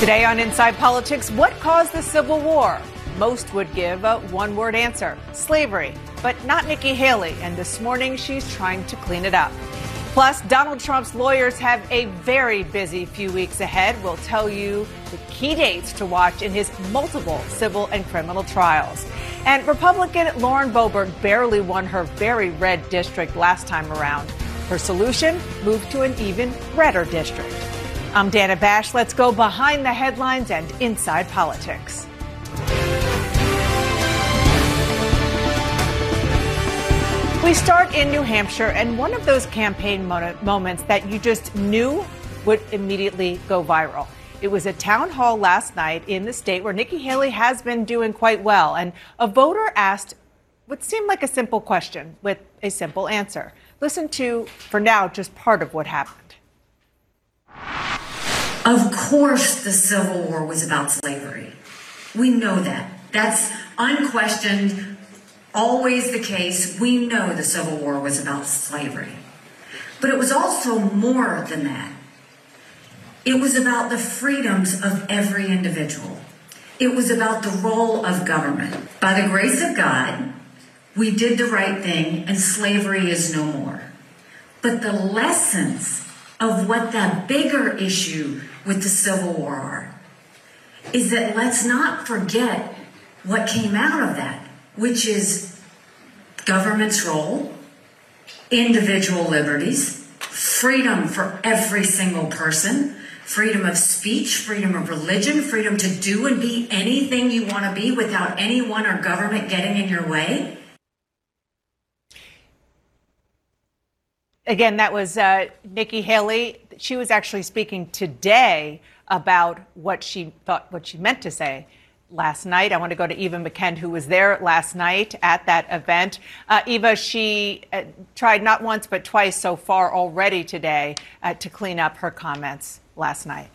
Today on Inside Politics, what caused the Civil War? Most would give a one word answer slavery, but not Nikki Haley, and this morning she's trying to clean it up. Plus, Donald Trump's lawyers have a very busy few weeks ahead. We'll tell you the key dates to watch in his multiple civil and criminal trials. And Republican Lauren Boebert barely won her very red district last time around. Her solution? Move to an even redder district. I'm Dana Bash. Let's go behind the headlines and inside politics. We start in New Hampshire, and one of those campaign moments that you just knew would immediately go viral. It was a town hall last night in the state where Nikki Haley has been doing quite well, and a voter asked what seemed like a simple question with a simple answer. Listen to, for now, just part of what happened. Of course, the Civil War was about slavery. We know that. That's unquestioned, always the case. We know the Civil War was about slavery. But it was also more than that. It was about the freedoms of every individual. It was about the role of government. By the grace of God, we did the right thing and slavery is no more. But the lessons of what the bigger issue with the Civil War are is that let's not forget what came out of that, which is government's role, individual liberties, freedom for every single person, freedom of speech, freedom of religion, freedom to do and be anything you want to be without anyone or government getting in your way. Again, that was uh, Nikki Haley. She was actually speaking today about what she thought, what she meant to say last night. I want to go to Eva McKend, who was there last night at that event. Uh, Eva, she uh, tried not once but twice so far already today uh, to clean up her comments last night.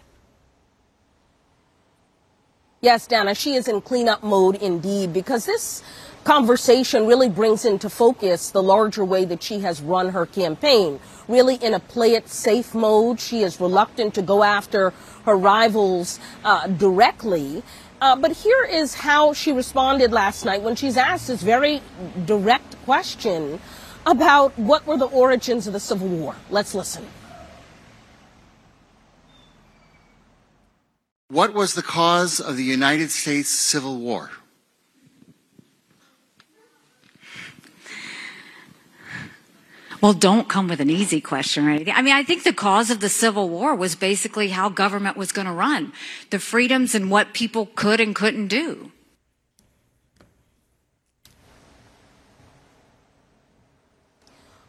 Yes, Dana, she is in cleanup mode indeed because this conversation really brings into focus the larger way that she has run her campaign. Really in a play it safe mode. She is reluctant to go after her rivals uh, directly. Uh, but here is how she responded last night when she's asked this very direct question about what were the origins of the Civil War. Let's listen. What was the cause of the United States Civil War? Well, don't come with an easy question or anything. I mean, I think the cause of the Civil War was basically how government was going to run, the freedoms and what people could and couldn't do.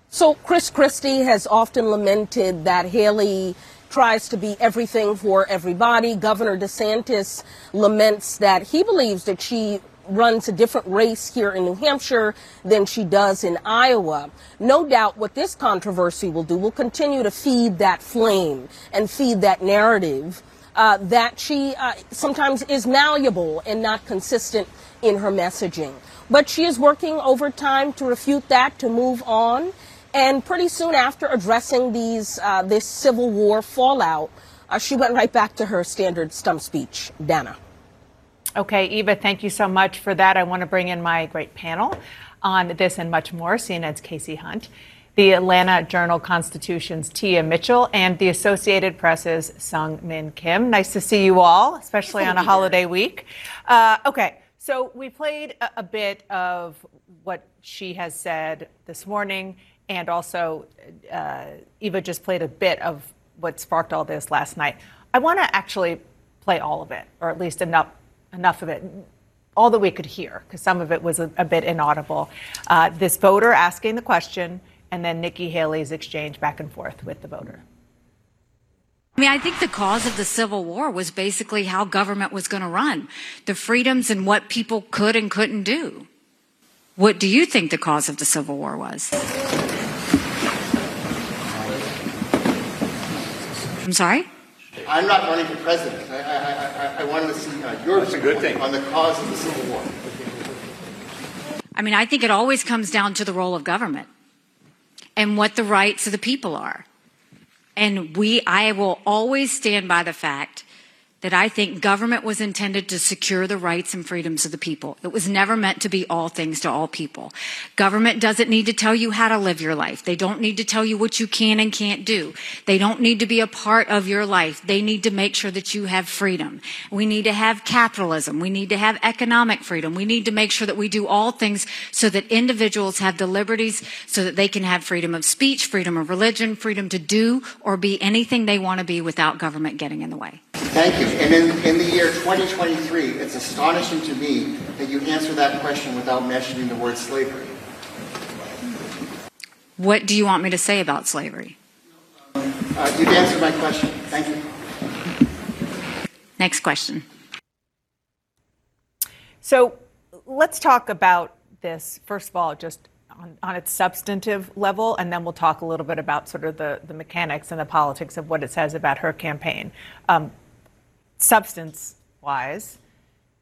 So, Chris Christie has often lamented that Haley tries to be everything for everybody. Governor DeSantis laments that he believes that she runs a different race here in New Hampshire than she does in Iowa. No doubt what this controversy will do will continue to feed that flame and feed that narrative uh, that she uh, sometimes is malleable and not consistent in her messaging. But she is working overtime to refute that, to move on. And pretty soon after addressing these uh, this Civil War fallout, uh, she went right back to her standard stump speech. Dana. Okay, Eva, thank you so much for that. I want to bring in my great panel on this and much more. CNN's Kasie Hunt, the Atlanta Journal Constitution's Tia Mitchell, and the Associated Press's Seung Min Kim. Nice to see you all, especially on a holiday here. week. Uh, okay, so we played a, a bit of what she has said this morning, and also uh, Eva just played a bit of what sparked all this last night. I want to actually play all of it, or at least enough enough of it, all that we could hear, because some of it was a, a bit inaudible. Uh, this voter asking the question, and then Nikki Haley's exchange back and forth with the voter. I mean, I think the cause of the Civil War was basically how government was going to run, the freedoms and what people could and couldn't do. What do you think the cause of the Civil War was? I'm sorry? I'm not running for president. I, I, I, I wanted to see uh, your That's a good thing. on the cause of the Civil War. I mean, I think it always comes down to the role of government and what the rights of the people are. And we, I will always stand by the fact that I think government was intended to secure the rights and freedoms of the people. It was never meant to be all things to all people. Government doesn't need to tell you how to live your life. They don't need to tell you what you can and can't do. They don't need to be a part of your life. They need to make sure that you have freedom. We need to have capitalism. We need to have economic freedom. We need to make sure that we do all things so that individuals have the liberties so that they can have freedom of speech, freedom of religion, freedom to do or be anything they want to be without government getting in the way. Thank you. And in, in the year 2023, it's astonishing to me that you answer that question without mentioning the word slavery. What do you want me to say about slavery? Uh, you've answered my question. Thank you. Next question. So let's talk about this, first of all, just on, on, its substantive level, and then we'll talk a little bit about sort of the, the mechanics and the politics of what it says about her campaign. Um, substance wise,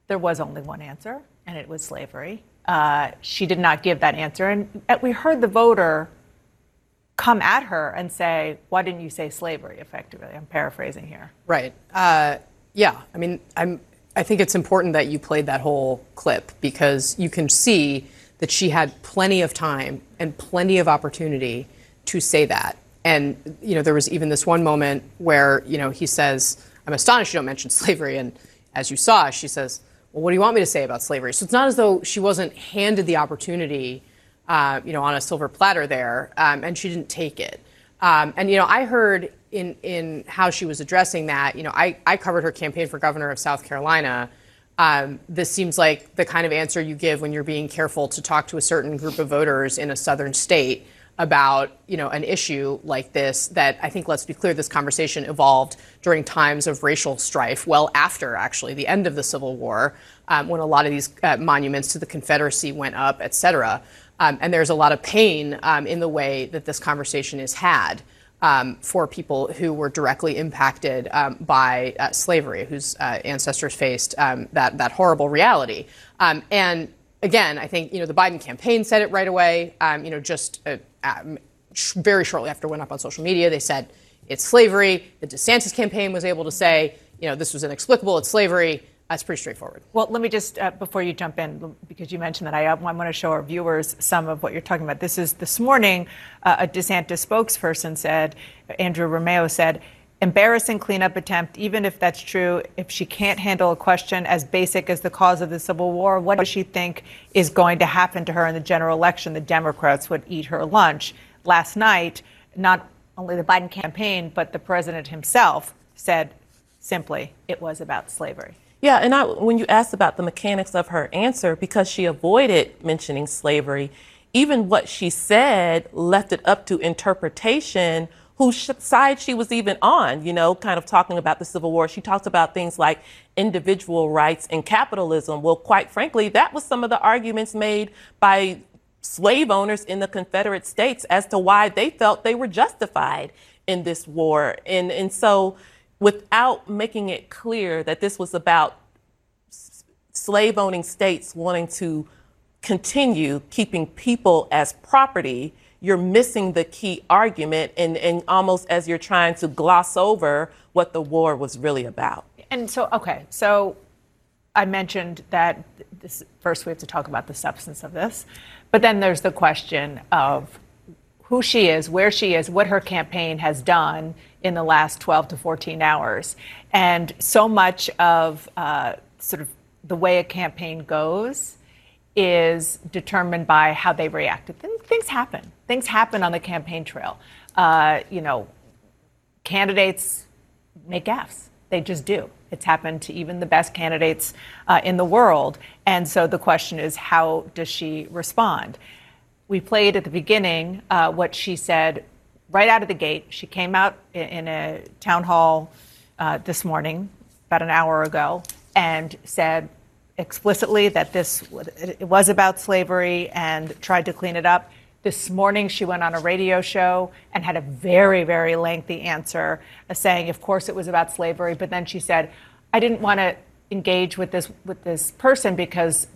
there was only one answer, and it was slavery. Uh, she did not give that answer. And we heard the voter come at her and say, Why didn't you say slavery effectively? I'm paraphrasing here. Right. Uh, yeah. I mean, I'm, I think it's important that you played that whole clip because you can see that she had plenty of time and plenty of opportunity to say that. And, you know, there was even this one moment where, you know, he says, I'm astonished you don't mention slavery. And as you saw, she says, Well, what do you want me to say about slavery? So it's not as though she wasn't handed the opportunity, uh, you know, on a silver platter there, um, and she didn't take it. Um, and, you know, I heard in, in how she was addressing that, you know, I, I covered her campaign for governor of South Carolina. Um, this seems like the kind of answer you give when you're being careful to talk to a certain group of voters in a southern state about you know an issue like this that I think let's be clear this conversation evolved during times of racial strife well after actually the end of the Civil War um, when a lot of these uh, monuments to the Confederacy went up et cetera um, and there's a lot of pain um, in the way that this conversation is had um, for people who were directly impacted um, by uh, slavery whose uh, ancestors faced um, that that horrible reality and again, I think you know the Biden campaign said it right away. You know, just uh, very shortly after it went up on social media, they said it's slavery. The DeSantis campaign was able to say, you know, this was inexplicable. It's slavery. That's pretty straightforward. Well, let me just, uh, before you jump in, because you mentioned that, I, I want to show our viewers some of what you're talking about. This is this morning, uh, a DeSantis spokesperson said, Andrew Romeo said, embarrassing cleanup attempt, even if that's true, if she can't handle a question as basic as the cause of the Civil War, what does she think is going to happen to her in the general election? The Democrats would eat her lunch. Last night, not only the Biden campaign, but the president himself said simply it was about slavery. Yeah, and I, when you asked about the mechanics of her answer, because she avoided mentioning slavery, even what she said left it up to interpretation whose side she was even on, you know, kind of talking about the Civil War. She talked about things like individual rights and capitalism. Well, quite frankly, that was some of the arguments made by slave owners in the Confederate States as to why they felt they were justified in this war. And, and so, without making it clear that this was about slave owning states wanting to continue keeping people as property you're missing the key argument and, and almost as you're trying to gloss over what the war was really about. And so, okay, so I mentioned that this, first we have to talk about the substance of this, but then there's the question of who she is, where she is, what her campaign has done in the last 12 to 14 hours. And so much of uh, sort of the way a campaign goes is determined by how they reacted. Things happen. Things happen on the campaign trail. Uh, you know, candidates make gaffes. They just do. It's happened to even the best candidates uh, in the world. And so the question is, how does she respond? We played at the beginning uh, what she said right out of the gate. She came out in, a town hall uh, this morning, about an hour ago, and said, explicitly that this it was about slavery and tried to clean it up. This morning, she went on a radio show and had a very, very lengthy answer uh, saying, of course, it was about slavery. But then she said, I didn't want to engage with this with this person because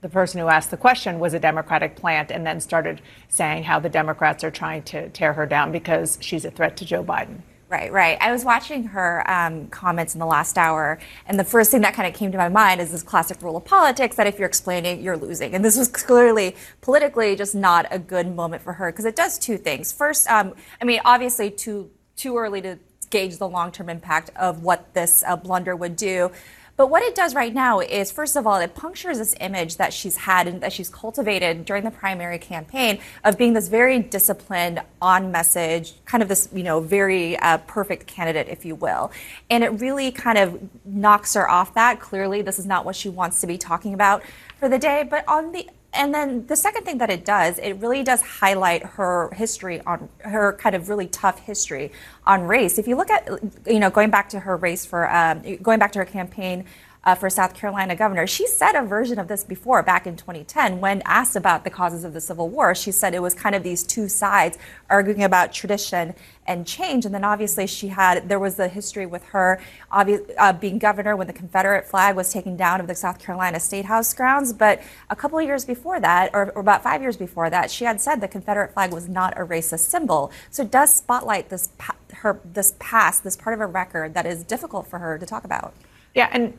the person who asked the question was a Democratic plant, and then started saying how the Democrats are trying to tear her down because she's a threat to Joe Biden. Right, right. I was watching her um, comments in the last hour, and the first thing that kind of came to my mind is this classic rule of politics that if you're explaining, you're losing. And this was clearly politically just not a good moment for her because it does two things. First, um, I mean, obviously, too too early to gauge the long-term impact of what this uh, blunder would do. But what it does right now is, first of all, it punctures this image that she's had and that she's cultivated during the primary campaign of being this very disciplined, on message, kind of this, you know, very uh, perfect candidate, if you will. And it really kind of knocks her off that. Clearly, this is not what she wants to be talking about for the day. But on the and then the second thing that it does, it really does highlight her history on her kind of really tough history on race. If you look at, you know, going back to her race for, um, going back to her campaign uh, for South Carolina governor. She said a version of this before back in 2010 when asked about the causes of the Civil War. She said it was kind of these two sides arguing about tradition and change. And then obviously she had, there was the history with her uh, being governor when the Confederate flag was taken down of the South Carolina State House grounds. But a couple of years before that, or, or about five years before that, she had said the Confederate flag was not a racist symbol. So it does spotlight this, her, this past, this part of her record that is difficult for her to talk about. Yeah, and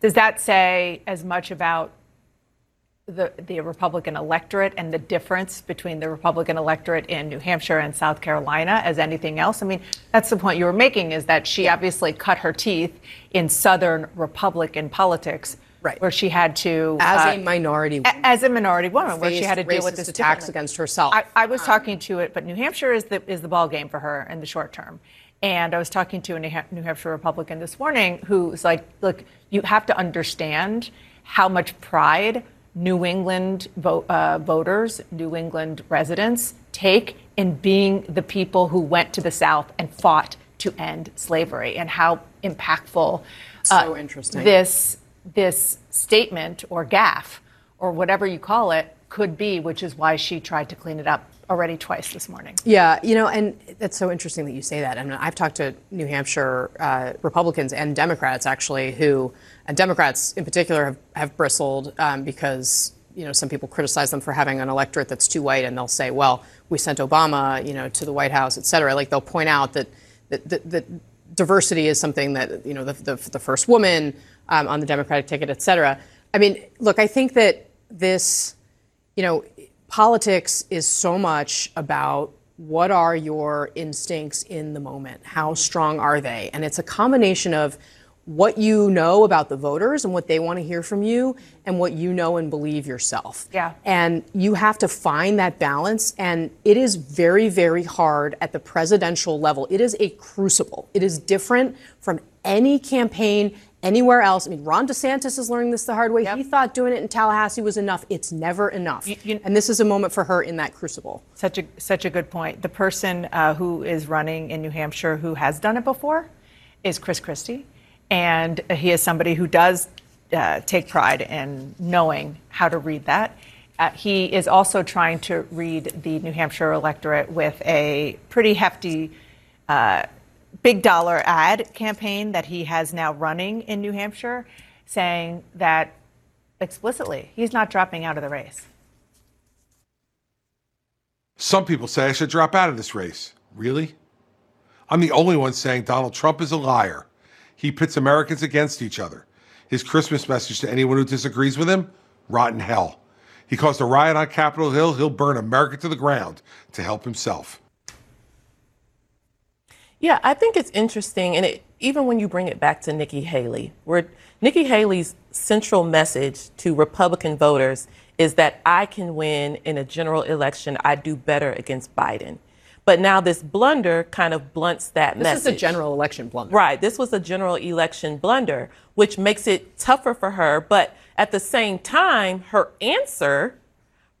does that say as much about the, the Republican electorate and the difference between the Republican electorate in New Hampshire and South Carolina as anything else? I mean, that's the point you were making is that she obviously cut her teeth in Southern Republican politics. Right. Where she had to. As uh, a minority a- As a minority woman, where she had to deal with this attacks against herself. I, I was talking to it, but New Hampshire is the is the ball game for her in the short term. And I was talking to a New New Hampshire Republican this morning who's like, look, you have to understand how much pride New England vo- uh, voters, New England residents take in being the people who went to the South and fought to end slavery, and how impactful uh, So interesting. this this statement or gaffe or whatever you call it could be, which is why she tried to clean it up already twice this morning. Yeah, you know, and it's so interesting that you say that. I mean, I've talked to New Hampshire uh, Republicans and Democrats actually, who, and Democrats in particular, have, have bristled um, because you know some people criticize them for having an electorate that's too white, and they'll say, "Well, we sent Obama, you know, to the White House, et cetera." Like they'll point out that that, that, that diversity is something that you know the, the, the first woman um, on the Democratic ticket, et cetera. I mean, look, I think that this, you know, politics is so much about what are your instincts in the moment? How strong are they? And it's a combination of what you know about the voters and what they want to hear from you and what you know and believe yourself. Yeah. And you have to find that balance. And it is very, very hard at the presidential level. It is a crucible. It is different from any campaign anywhere else. I mean, Ron DeSantis is learning this the hard way. He thought doing it in Tallahassee was enough. It's never enough. you- and this is a moment for her in that crucible. Such a such a good point. The person uh, who is running in New Hampshire who has done it before is Chris Christie, and he is somebody who does uh, take pride in knowing how to read that. Uh, he is also trying to read the New Hampshire electorate with a pretty hefty. Uh, big dollar ad campaign that he has now running in New Hampshire, saying that explicitly he's not dropping out of the race. Some people say I should drop out of this race. Really? I'm the only one saying Donald Trump is a liar. He pits Americans against each other. His Christmas message to anyone who disagrees with him rotten hell. He caused a riot on Capitol Hill. He'll burn America to the ground to help himself. Yeah, I think it's interesting, and it, even when you bring it back to Nikki Haley, where Nikki Haley's central message to Republican voters is that I can win in a general election. I do better against Biden. But now this blunder kind of blunts that This message. is a general election blunder. Right. This was a general election blunder, which makes it tougher for her. But at the same time, her answer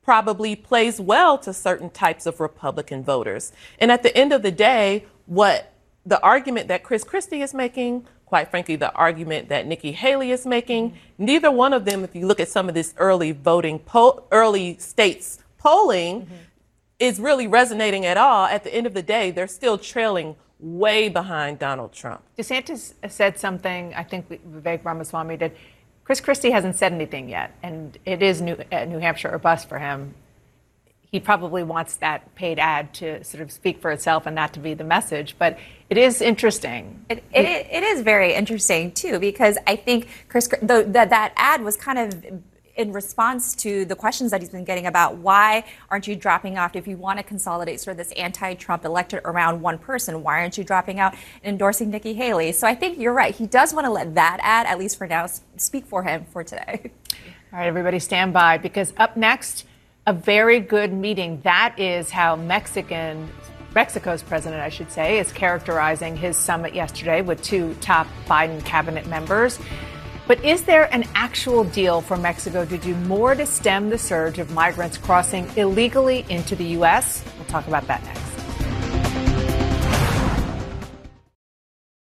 probably plays well to certain types of Republican voters. And at the end of the day, what the argument that Chris Christie is making, quite frankly, the argument that Nikki Haley is making, neither one of them, if you look at some of this early voting, early states polling, mm-hmm. Is really resonating at all. At the end of the day, they're still trailing way behind Donald Trump. DeSantis said something, I think Vivek Ramaswamy did. Chris Christie hasn't said anything yet, and it is New, uh, New Hampshire or bust for him. he probably wants that paid ad to sort of speak for itself and not to be the message. But it is interesting. It, it, it is very interesting too because I think Chris the, that that ad was kind of in response to the questions that he's been getting about why aren't you dropping off if you want to consolidate sort of this anti-Trump electorate around one person, why aren't you dropping out and endorsing Nikki Haley? So I think you're right. He does want to let that ad, at least for now, speak for him for today. All right, everybody stand by because up next, a very good meeting. That is how Mexican Mexico's president, I should say, is characterizing his summit yesterday with two top Biden cabinet members. But is there an actual deal for Mexico to do more to stem the surge of migrants crossing illegally into the U.S.? We'll talk about that next.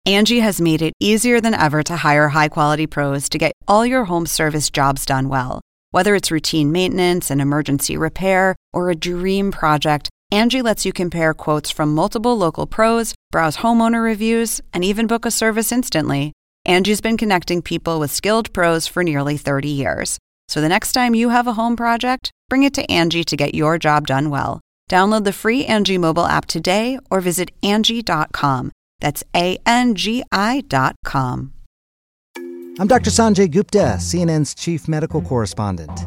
Angie has made it easier than ever to hire high quality pros to get all your home service jobs done well. Whether it's routine maintenance, an emergency repair, or a dream project, Angie lets you compare quotes from multiple local pros, browse homeowner reviews, and even book a service instantly. Angie's been connecting people with skilled pros for nearly 30 years. So the next time you have a home project, bring it to Angie to get your job done well. Download the free Angie mobile app today or visit Angie.com. That's A N G I.com. I'm Dr. Sanjay Gupta, CNN's chief medical correspondent.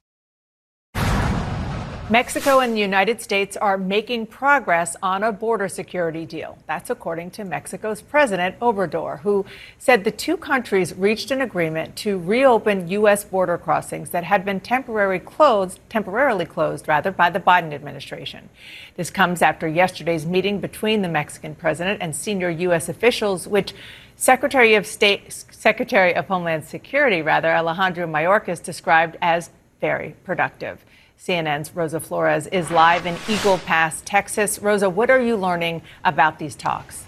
Mexico and the United States are making progress on a border security deal. That's according to Mexico's President Obrador, who said the two countries reached an agreement to reopen U.S. border crossings that had been temporarily closed, temporarily closed rather, by the Biden administration. This comes after yesterday's meeting between the Mexican president and senior U.S. officials, which Secretary of State, Secretary of Homeland Security, rather, Alejandro Mayorkas described as very productive. CNN's Rosa Flores is live in Eagle Pass, Texas. Rosa, what are you learning about these talks?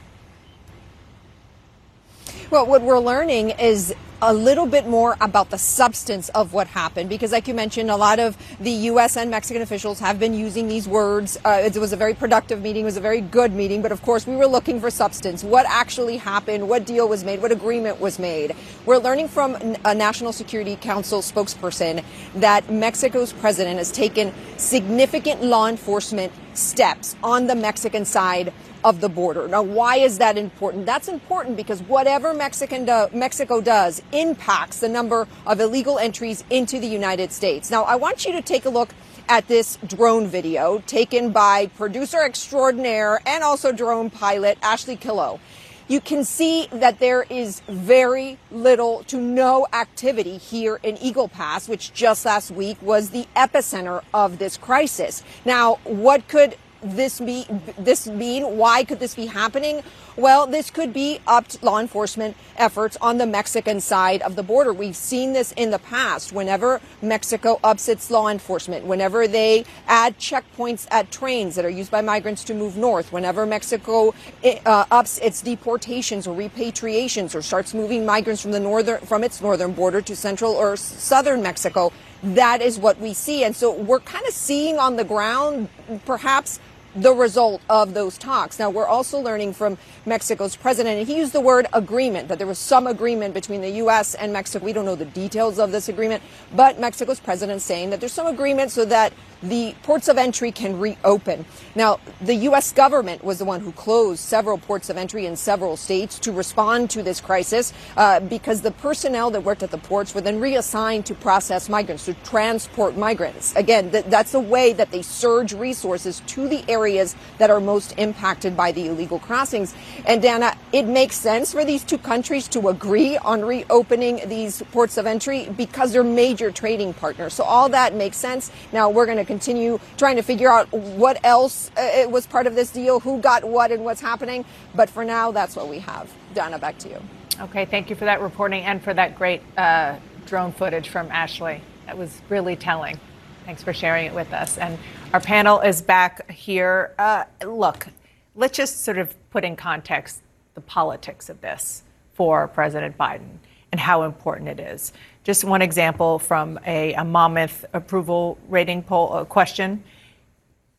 Well, what we're learning is a little bit more about the substance of what happened because, like you mentioned, a lot of the U.S. and Mexican officials have been using these words. Uh, it was a very productive meeting, it was a very good meeting, but of course, we were looking for substance. What actually happened? What deal was made? What agreement was made? We're learning from a National Security Council spokesperson that Mexico's president has taken significant law enforcement steps on the Mexican side of the border. Now, why is that important? That's important because whatever Mexican do, Mexico does impacts the number of illegal entries into the United States. Now, I want you to take a look at this drone video taken by producer extraordinaire and also drone pilot Ashley Killough. You can see that there is very little to no activity here in Eagle Pass, which just last week was the epicenter of this crisis. Now, what could this be this mean? Why could this be happening? Well, this could be upped law enforcement efforts on the Mexican side of the border. We've seen this in the past. Whenever Mexico ups its law enforcement, whenever they add checkpoints at trains that are used by migrants to move north, whenever Mexico uh, ups its deportations or repatriations or starts moving migrants from the northern from its northern border to central or southern Mexico, that is what we see. And so we're kind of seeing on the ground perhaps the result of those talks. Now, we're also learning from Mexico's president, and he used the word agreement, that there was some agreement between the U.S. and Mexico. We don't know the details of this agreement, but Mexico's president saying that there's some agreement so that the ports of entry can reopen. Now, the U.S. government was the one who closed several ports of entry in several states to respond to this crisis uh, because the personnel that worked at the ports were then reassigned to process migrants, to transport migrants. Again, th- that's the way that they surge resources to the areas that are most impacted by the illegal crossings. And Dana, it makes sense for these two countries to agree on reopening these ports of entry because they're major trading partners. So all that makes sense. Now we're going to continue trying to figure out what else uh, was part of this deal, who got what, and what's happening. But for now, that's what we have. Donna, back to you. Okay, thank you for that reporting and for that great uh, drone footage from Ashley. That was really telling. Thanks for sharing it with us. And our panel is back here. Uh, look, let's just sort of put in context the politics of this for President Biden and how important it is. Just one example from a, a Monmouth approval rating poll uh, question.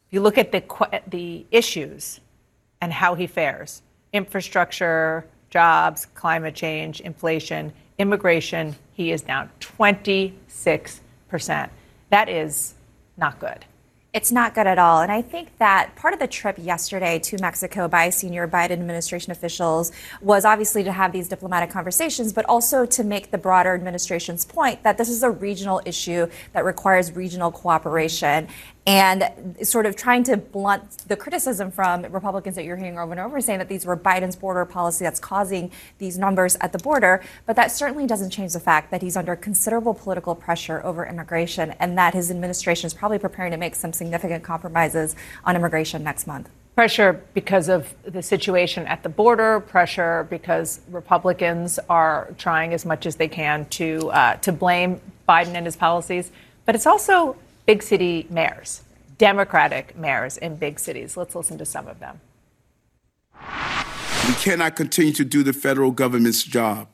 If you look at the, the issues and how he fares infrastructure, jobs, climate change, inflation, immigration he is down 26%. That is not good. It's not good at all. And I think that part of the trip yesterday to Mexico by senior Biden administration officials was obviously to have these diplomatic conversations, but also to make the broader administration's point that this is a regional issue that requires regional cooperation and sort of trying to blunt the criticism from Republicans that you're hearing over and over saying that these were Biden's border policy that's causing these numbers at the border. But that certainly doesn't change the fact that he's under considerable political pressure over immigration and that his administration is probably preparing to make some significant compromises on immigration next month. Pressure because of the situation at the border, pressure because Republicans are trying as much as they can to, uh, to blame Biden and his policies. But it's also big city mayors, Democratic mayors in big cities. Let's listen to some of them. We cannot continue to do the federal government's job.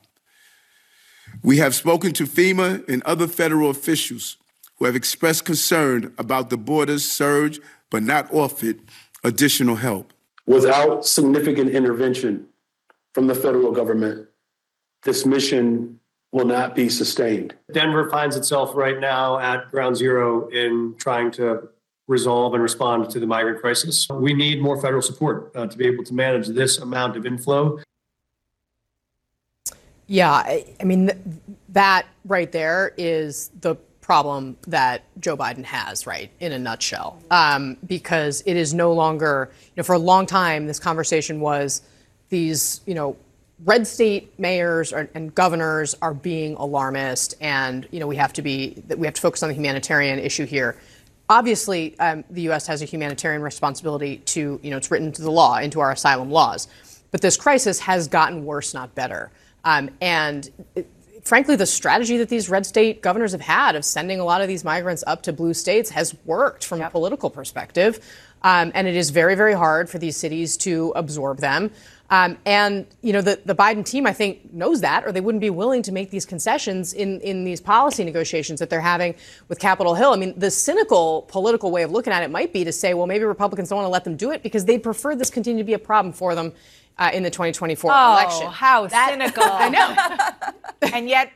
We have spoken to FEMA and other federal officials who have expressed concern about the border's surge but not offered additional help. Without significant intervention from the federal government, this mission will not be sustained. Denver finds itself right now at ground zero in trying to resolve and respond to the migrant crisis. We need more federal support uh, to be able to manage this amount of inflow. Yeah, I, I mean, th- that right there is the problem that Joe Biden has, right, in a nutshell. Um, because it is no longer, you know, for a long time, this conversation was these, you know, red state mayors are, and governors are being alarmist, and you know we have to be we have to focus on the humanitarian issue here. Obviously, um, the U.S. has a humanitarian responsibility to you know it's written into the law into our asylum laws, but this crisis has gotten worse, not better. Um, and it, frankly, the strategy that these red state governors have had of sending a lot of these migrants up to blue states has worked from yep. a political perspective. Um, and it is very, very hard for these cities to absorb them. Um, and you know the, the Biden team, I think, knows that, or they wouldn't be willing to make these concessions in, in these policy negotiations that they're having with Capitol Hill. I mean, the cynical political way of looking at it might be to say, well, maybe Republicans don't want to let them do it because they'd prefer this continue to be a problem for them uh, in the 2024 oh, election. how that, cynical! I know, and yet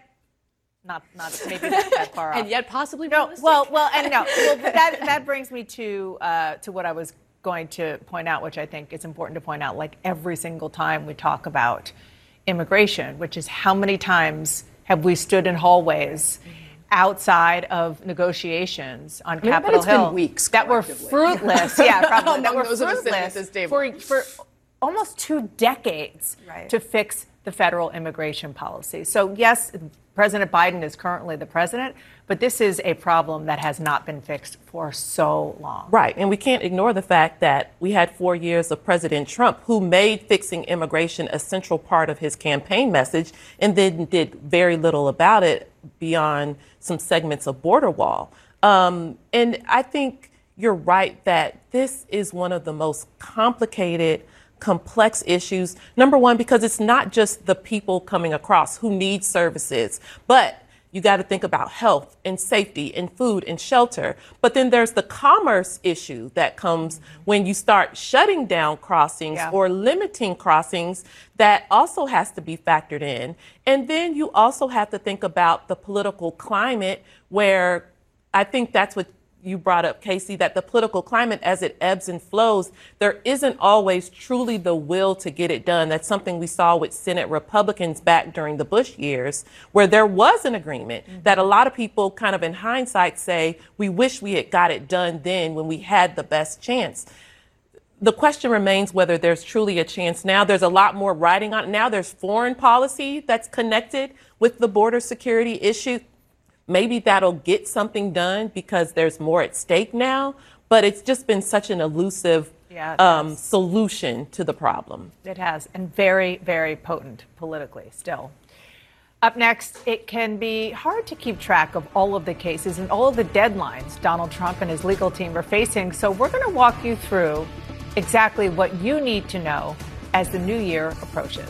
not not maybe that, that far off. And yet possibly no. Well, well, and no. Well, that that brings me to uh, to what I was going to point out, which I think is important to point out, like every single time we talk about immigration, which is how many times have we stood in hallways outside of negotiations on I mean, Capitol Hill weeks that were fruitless. yeah, probably that were fruitless for, for almost two decades right. to fix the federal immigration policy. So yes, President Biden is currently the president, but this is a problem that has not been fixed for so long. Right. And we can't ignore the fact that we had four years of President Trump who made fixing immigration a central part of his campaign message and then did very little about it beyond some segments of border wall. Um, and I think you're right that this is one of the most complicated complex issues. Number one, because it's not just the people coming across who need services, but you got to think about health and safety and food and shelter. But then there's the commerce issue that comes when you start shutting down crossings yeah. or limiting crossings that also has to be factored in. And then you also have to think about the political climate where I think that's what you brought up, Casey, that the political climate, as it ebbs and flows, there isn't always truly the will to get it done. That's something we saw with Senate Republicans back during the Bush years, where there was an agreement mm-hmm. that a lot of people, kind of in hindsight, say, we wish we had got it done then when we had the best chance the question remains whether there's truly a chance now. There's a lot more writing on it. Now there's foreign policy that's connected with the border security issue. Maybe that'll get something done because there's more at stake now, but it's just been such an elusive yeah, um, solution to the problem. It has, and very, very potent politically still. Up next, it can be hard to keep track of all of the cases and all of the deadlines Donald Trump and his legal team are facing. So, we're going to walk you through exactly what you need to know as the new year approaches.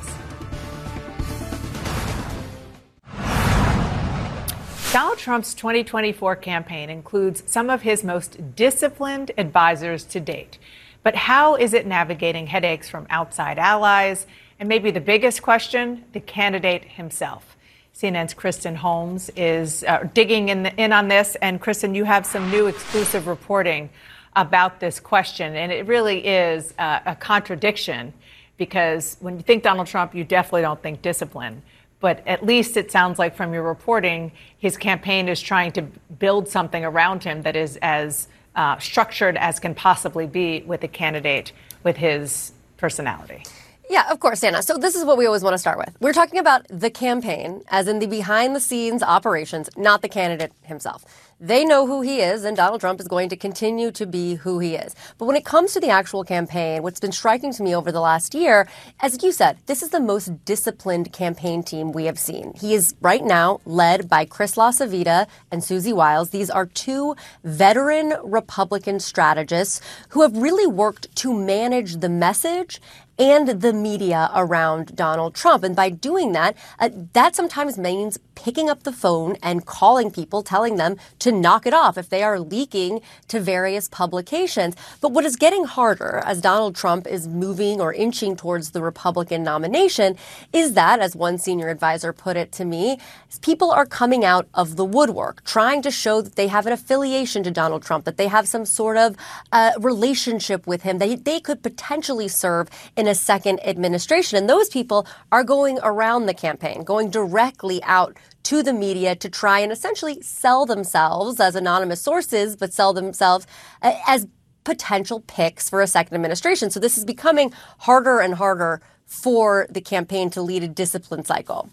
Donald Trump's 2024 campaign includes some of his most disciplined advisors to date. But how is it navigating headaches from outside allies? And maybe the biggest question the candidate himself. CNN's Kristen Holmes is uh, digging in, the, in on this. And Kristen, you have some new exclusive reporting about this question. And it really is uh, a contradiction because when you think Donald Trump, you definitely don't think discipline but at least it sounds like from your reporting, his campaign is trying to build something around him that is as uh, structured as can possibly be with a candidate with his personality. Yeah, of course, Anna. So this is what we always want to start with. We're talking about the campaign, as in the behind the scenes operations, not the candidate himself. They know who he is, and Donald Trump is going to continue to be who he is. But when it comes to the actual campaign, what's been striking to me over the last year, as you said, this is the most disciplined campaign team we have seen. He is right now led by Chris LaCivita and Susie Wiles. These are two veteran Republican strategists who have really worked to manage the message and the media around Donald Trump. And by doing that, uh, that sometimes means picking up the phone and calling people, telling them to knock it off if they are leaking to various publications. But what is getting harder as Donald Trump is moving or inching towards the Republican nomination is that, as one senior advisor put it to me, people are coming out of the woodwork, trying to show that they have an affiliation to Donald Trump, that they have some sort of uh, relationship with him, they, they could potentially serve in in a second administration. And those people are going around the campaign, going directly out to the media to try and essentially sell themselves as anonymous sources, but sell themselves uh, as potential picks for a second administration. So this is becoming harder and harder for the campaign to lead a discipline cycle.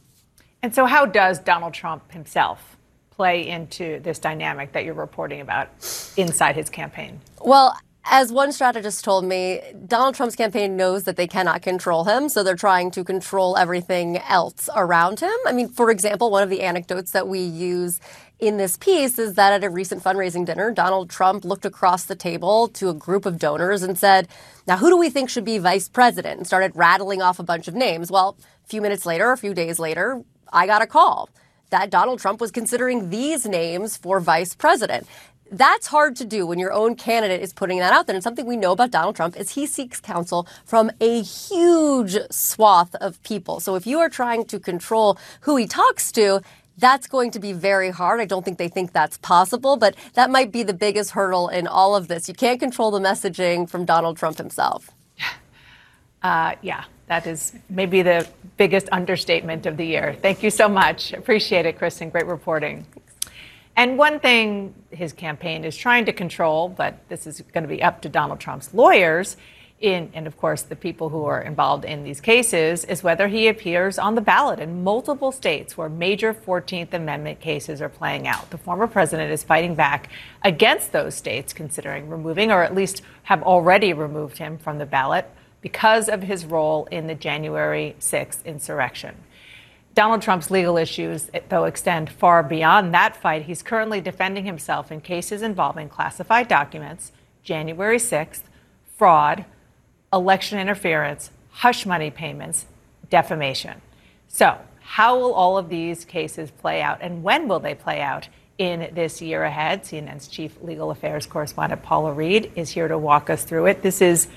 And so, how does Donald Trump himself play into this dynamic that you're reporting about inside his campaign? Well, as one strategist told me, Donald Trump's campaign knows that they cannot control him, so they're trying to control everything else around him. I mean, for example, one of the anecdotes that we use in this piece is that at a recent fundraising dinner, Donald Trump looked across the table to a group of donors and said, Now, who do we think should be vice president? and started rattling off a bunch of names. Well, a few minutes later, a few days later, I got a call that Donald Trump was considering these names for vice president that's hard to do when your own candidate is putting that out there. And something we know about Donald Trump is he seeks counsel from a huge swath of people. So if you are trying to control who he talks to, that's going to be very hard. I don't think they think that's possible, but that might be the biggest hurdle in all of this. You can't control the messaging from Donald Trump himself. Uh, yeah, that is maybe the biggest understatement of the year. Thank you so much. Appreciate it, Kristen. Great reporting. And one thing his campaign is trying to control, but this is going to be up to Donald Trump's lawyers, in, and of course the people who are involved in these cases, is whether he appears on the ballot in multiple states where major 14th Amendment cases are playing out. The former president is fighting back against those states, considering removing, or at least have already removed him from the ballot because of his role in the January 6th insurrection. Donald Trump's legal issues, though, extend far beyond that fight. He's currently defending himself in cases involving classified documents, January 6th, fraud, election interference, hush money payments, defamation. So, how will all of these cases play out, and when will they play out in this year ahead? CNN's chief legal affairs correspondent Paula Reid, is here to walk us through it. This is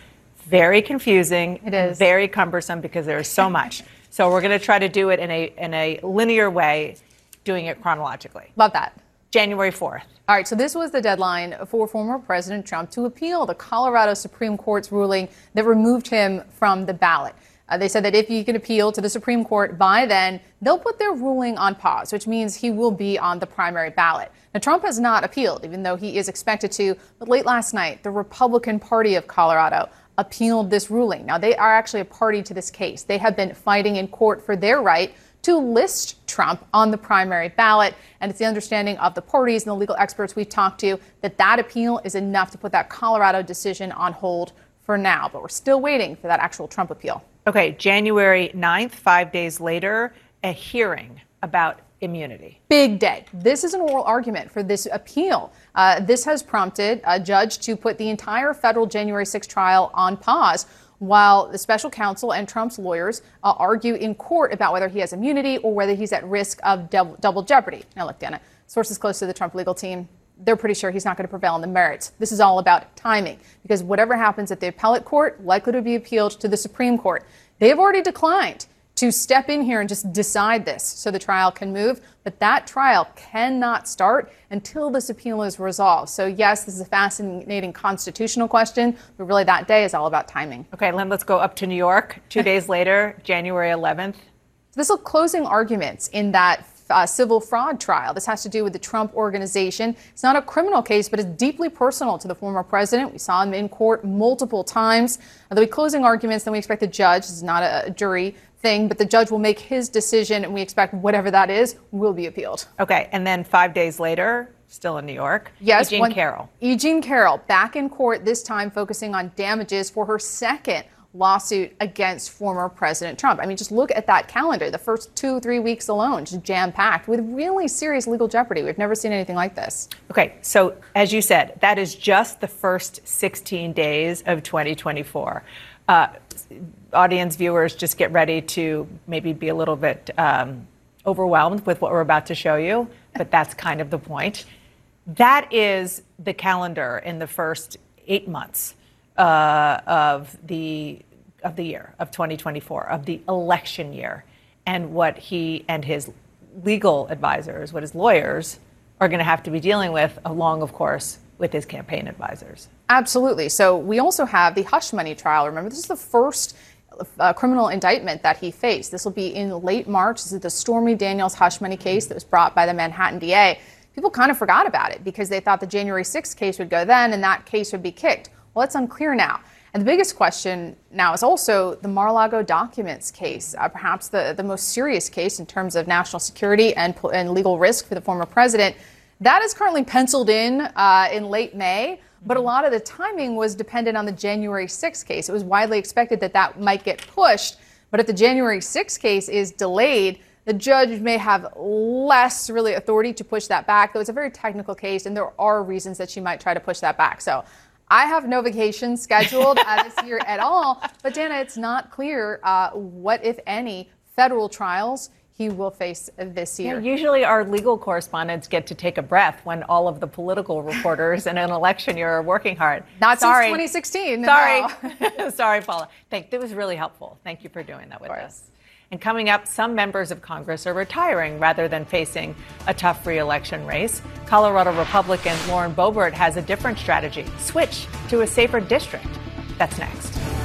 very confusing. It is very cumbersome because there is so much. So we're going to try to do it in a in a linear way, doing it chronologically. Love that. January 4th. All right, so this was the deadline for former President Trump to appeal the Colorado Supreme Court's ruling that removed him from the ballot. Uh, they said that if he can appeal to the Supreme Court by then, they'll put their ruling on pause, which means he will be on the primary ballot. Now, Trump has not appealed, even though he is expected to. But late last night, the Republican Party of Colorado appealed this ruling. Now, they are actually a party to this case. They have been fighting in court for their right to list Trump on the primary ballot. And it's the understanding of the parties and the legal experts we've talked to that that appeal is enough to put that Colorado decision on hold for now. But we're still waiting for that actual Trump appeal. Okay, January 9th, five days later, a hearing about immunity. Big day. This is an oral argument for this appeal. Uh, this has prompted a judge to put the entire federal January 6 trial on pause while the special counsel and Trump's lawyers uh, argue in court about whether he has immunity or whether he's at risk of double, double jeopardy. Now, look, Dana, sources close to the Trump legal team, they're pretty sure he's not going to prevail on the merits. This is all about timing because whatever happens at the appellate court likely to be appealed to the Supreme Court. They have already declined to step in here and just decide this so the trial can move. But that trial cannot start until this appeal is resolved. So, yes, this is a fascinating constitutional question, but really that day is all about timing. Okay, Lynn, let's go up to New York. Two days later, January 11th. So this will closing arguments in that uh, civil fraud trial. This has to do with the Trump organization. It's not a criminal case, but it's deeply personal to the former president. We saw him in court multiple times. Uh, there'll be closing arguments, then we expect the judge, this is not a, a jury, thing, but the judge will make his decision, and we expect whatever that is will be appealed. Okay, and then five days later, still in New York, yes, Eugene one, Carroll. E. Jean Carroll back in court this time, focusing on damages for her second lawsuit against former President Trump. I mean, just look at that calendar. The first two, three weeks alone, just jam packed with really serious legal jeopardy. We've never seen anything like this. Okay, so as you said, that is just the first 16 days of 2024. Uh, audience viewers, just get ready to maybe be a little bit um, overwhelmed with what we're about to show you, but that's kind of the point. That is the calendar in the first eight months uh, of the of the year of 2024 of the election year, and what he and his legal advisors, what his lawyers are going to have to be dealing with, along, of course, with his campaign advisors. Absolutely. So we also have the hush money trial. Remember, this is the first uh, criminal indictment that he faced. This will be in late March. This is the Stormy Daniels hush money case that was brought by the Manhattan DA. People kind of forgot about it because they thought the January 6th case would go then and that case would be kicked. Well, it's unclear now. And the biggest question now is also the Mar-a-Lago documents case, uh, perhaps the, the most serious case in terms of national security and, and legal risk for the former president. That is currently penciled in uh, in late May, but a lot of the timing was dependent on the January 6th case. It was widely expected that that might get pushed, but if the January 6th case is delayed, the judge may have less really authority to push that back, though it's a very technical case, and there are reasons that she might try to push that back. So I have no vacation scheduled uh, this year at all. But Dana, it's not clear uh, what, if any, federal trials he will face this year. Yeah, usually, our legal correspondents get to take a breath when all of the political reporters in an election year are working hard. Not Sorry. since 2016. Sorry, no. sorry, Paula. Thank. That was really helpful. Thank you for doing that with us. And coming up, some members of Congress are retiring rather than facing a tough reelection race. Colorado Republican Lauren Boebert has a different strategy switch to a safer district. That's next.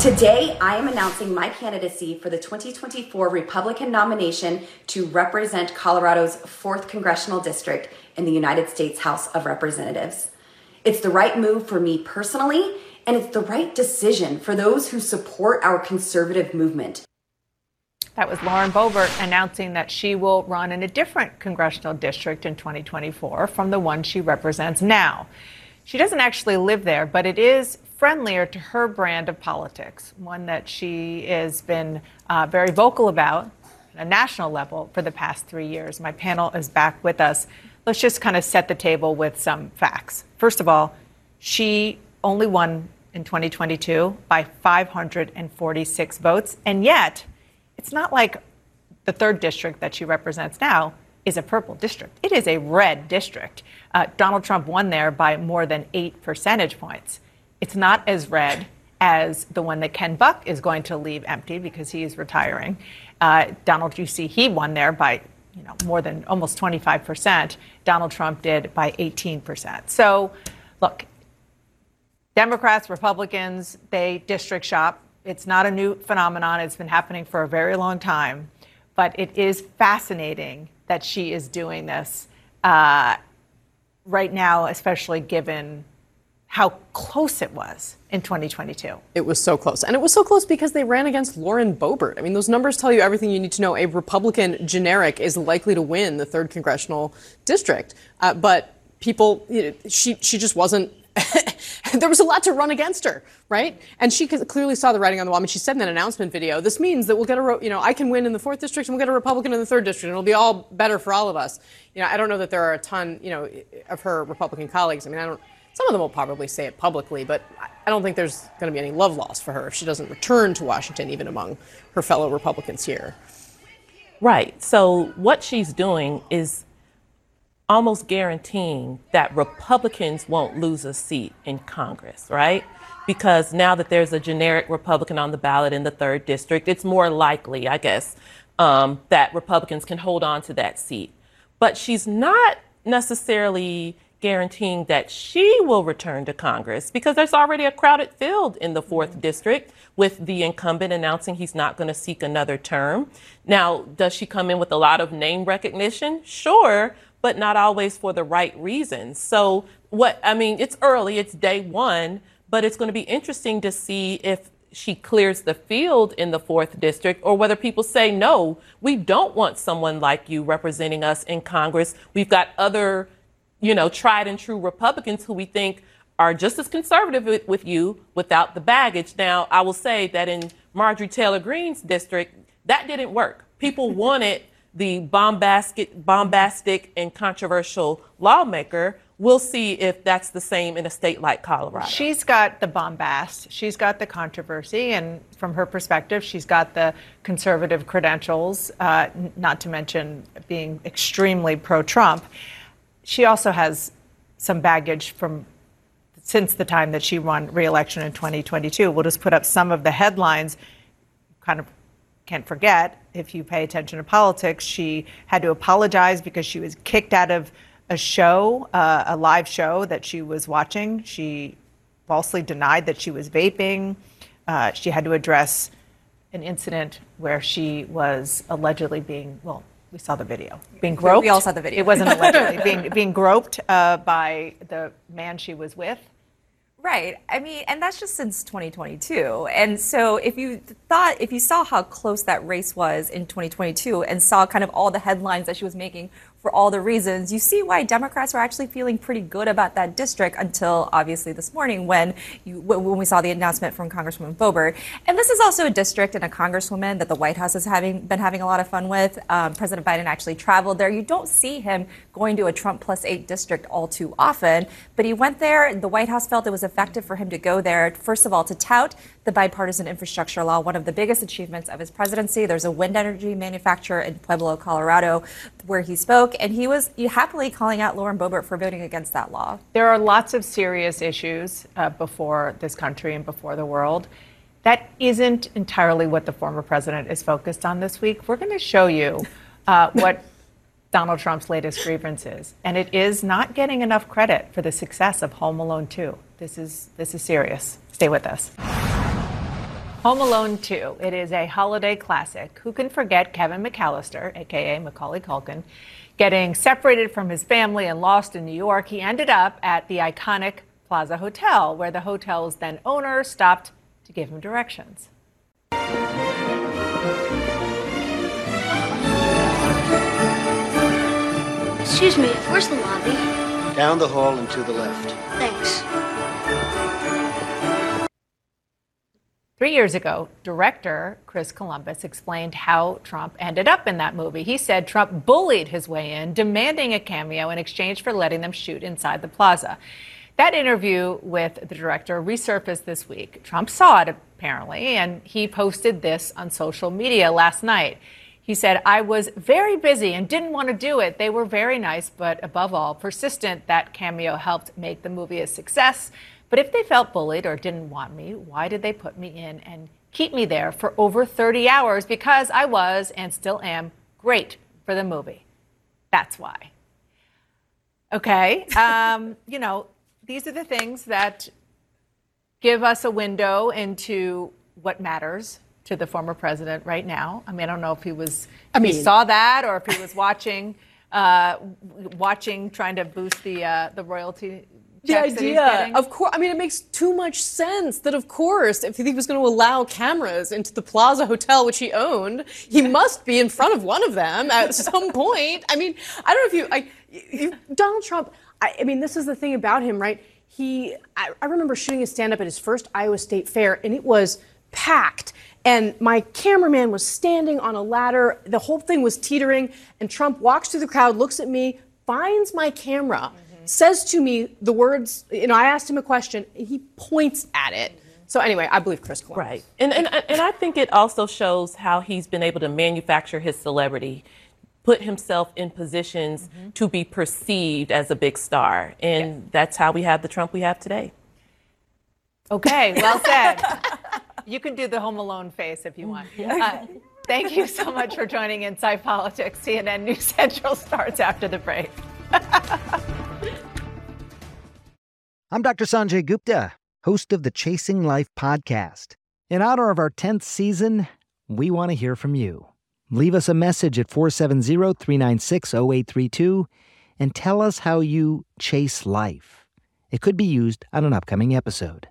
Today, I am announcing my candidacy for the 2024 Republican nomination to represent Colorado's 4th Congressional District in the United States House of Representatives. It's the right move for me personally, and it's the right decision for those who support our conservative movement. That was Lauren Boebert announcing that she will run in a different congressional district in 2024 from the one she represents now. She doesn't actually live there, but it is friendlier to her brand of politics, one that she has been uh, very vocal about at a national level for the past three years. My panel is back with us. Let's just kind of set the table with some facts. First of all, she only won in 2022 by 546 votes, and yet it's not like the third district that she represents now is a purple district. It is a red district. Uh, Donald Trump won there by more than eight percentage points. It's not as red as the one that Ken Buck is going to leave empty because he is retiring. Uh, Donald, you see, he won there by you know more than almost 25 percent. Donald Trump did by 18 percent. So, look, Democrats, Republicans, they district shop. It's not a new phenomenon. It's been happening for a very long time. But it is fascinating that she is doing this uh, right now, especially given how close it was in 2022. It was so close. And it was so close because they ran against Lauren Boebert. I mean, those numbers tell you everything you need to know. A Republican generic is likely to win the third congressional district. Uh, but people, you know, she, she just wasn't. there was a lot to run against her, right? And she clearly saw the writing on the wall. I mean, she said in that announcement video, "This means that we'll get a, you know, I can win in the fourth district, and we'll get a Republican in the third district, and it'll be all better for all of us." You know, I don't know that there are a ton, you know, of her Republican colleagues. I mean, I don't some of them will probably say it publicly, but I don't think there's going to be any love lost for her if she doesn't return to Washington, even among her fellow Republicans here. Right. So what she's doing is almost guaranteeing that Republicans won't lose a seat in Congress, right? Because now that there's a generic Republican on the ballot in the third district, it's more likely, I guess, um, that Republicans can hold on to that seat. But she's not necessarily guaranteeing that she will return to Congress because there's already a crowded field in the 4th mm-hmm. District with the incumbent announcing he's not going to seek another term. Now, does she come in with a lot of name recognition? Sure, but not always for the right reasons. So, what I mean, it's early, it's day one, but it's going to be interesting to see if she clears the field in the fourth district, or whether people say, no, we don't want someone like you representing us in Congress. We've got other you know, tried and true Republicans who we think are just as conservative with, you without the baggage. Now, I will say that in Marjorie Taylor Greene's district, that didn't work. People wanted the bombastic, bombastic and controversial lawmaker. We'll see if that's the same in a state like Colorado. She's got the bombast, she's got the controversy, and from her perspective, she's got the conservative credentials, uh, not to mention being extremely pro Trump she also has some baggage from since the time that she won re-election in 2022. We'll just put up some of the headlines. Kind of can't forget if you pay attention to politics. She had to apologize because she was kicked out of a show, uh, a live show that she was watching. She falsely denied that she was vaping. Uh, she had to address an incident where she was allegedly being well we saw the video. Being groped. We all saw the video. It wasn't allegedly being being groped uh, by the man she was with. Right. I mean, and that's just since 2022. And so if you thought, if you saw how close that race was in 2022 and saw kind of all the headlines that she was making for all the reasons. You see why Democrats were actually feeling pretty good about that district until obviously this morning when you, when we saw the announcement from Congresswoman Boebert. And this is also a district and a congresswoman that the White House has having been having a lot of fun with. Um, President Biden actually traveled there. You don't see him going to a Trump plus eight district all too often, but he went there. The White House felt it was effective for him to go there. First of all, to tout the bipartisan infrastructure law, one of the biggest achievements of his presidency. There's a wind energy manufacturer in Pueblo, Colorado, where he spoke, and he was happily calling out Lauren Boebert for voting against that law. There are lots of serious issues uh, before this country and before the world. That isn't entirely what the former president is focused on this week. We're going to show you uh, what Donald Trump's latest grievances, and it is not getting enough credit for the success of Home Alone 2. This is this is serious. Stay with us. Home Alone 2. It is a holiday classic. Who can forget Kevin McAllister, aka Macaulay Culkin, getting separated from his family and lost in New York? He ended up at the iconic Plaza Hotel, where the hotel's then owner stopped to give him directions. Excuse me, where's the lobby? Down the hall and to the left. Thanks. Three years ago, director Chris Columbus explained how Trump ended up in that movie. He said Trump bullied his way in, demanding a cameo in exchange for letting them shoot inside the plaza. That interview with the director resurfaced this week. Trump saw it, apparently, and he posted this on social media last night. He said, I was very busy and didn't want to do it. They were very nice, but above all, persistent. That cameo helped make the movie a success. But if they felt bullied or didn't want me, why did they put me in and keep me there for over 30 hours? Because I was and still am great for the movie. That's why. Okay. Um, you know, these are the things that give us a window into what matters to the former president right now. I mean, I don't know if he was, I if he saw that or if he was watching, uh, watching, trying to boost the uh, the royalty. the checks that he's idea of course i mean it makes too much sense that of course if he was going to allow cameras into the plaza hotel which he owned he must be in front of one of them at some point i mean i don't know if you I, you, donald trump I, I mean this is the thing about him right he I, I remember shooting a stand-up at his first iowa state fair and it was packed and my cameraman was standing on a ladder the whole thing was teetering and trump walks through the crowd looks at me finds my camera says to me the words, you know, I asked him a question, he points at it. So anyway, I believe Chris Columbus. Right. And, and, and I think it also shows how he's been able to manufacture his celebrity, put himself in positions to be perceived as a big star. And that's how we have the Trump we have today. Okay, well said. you can do the Home Alone face if you want. Uh, thank you so much for joining Inside Politics. CNN News Central starts after the break. I'm Dr. Sanjay Gupta, host of the Chasing Life podcast. In honor of our 10th season, we want to hear from you. Leave us a message at 470 396 0832 and tell us how you chase life. It could be used on an upcoming episode.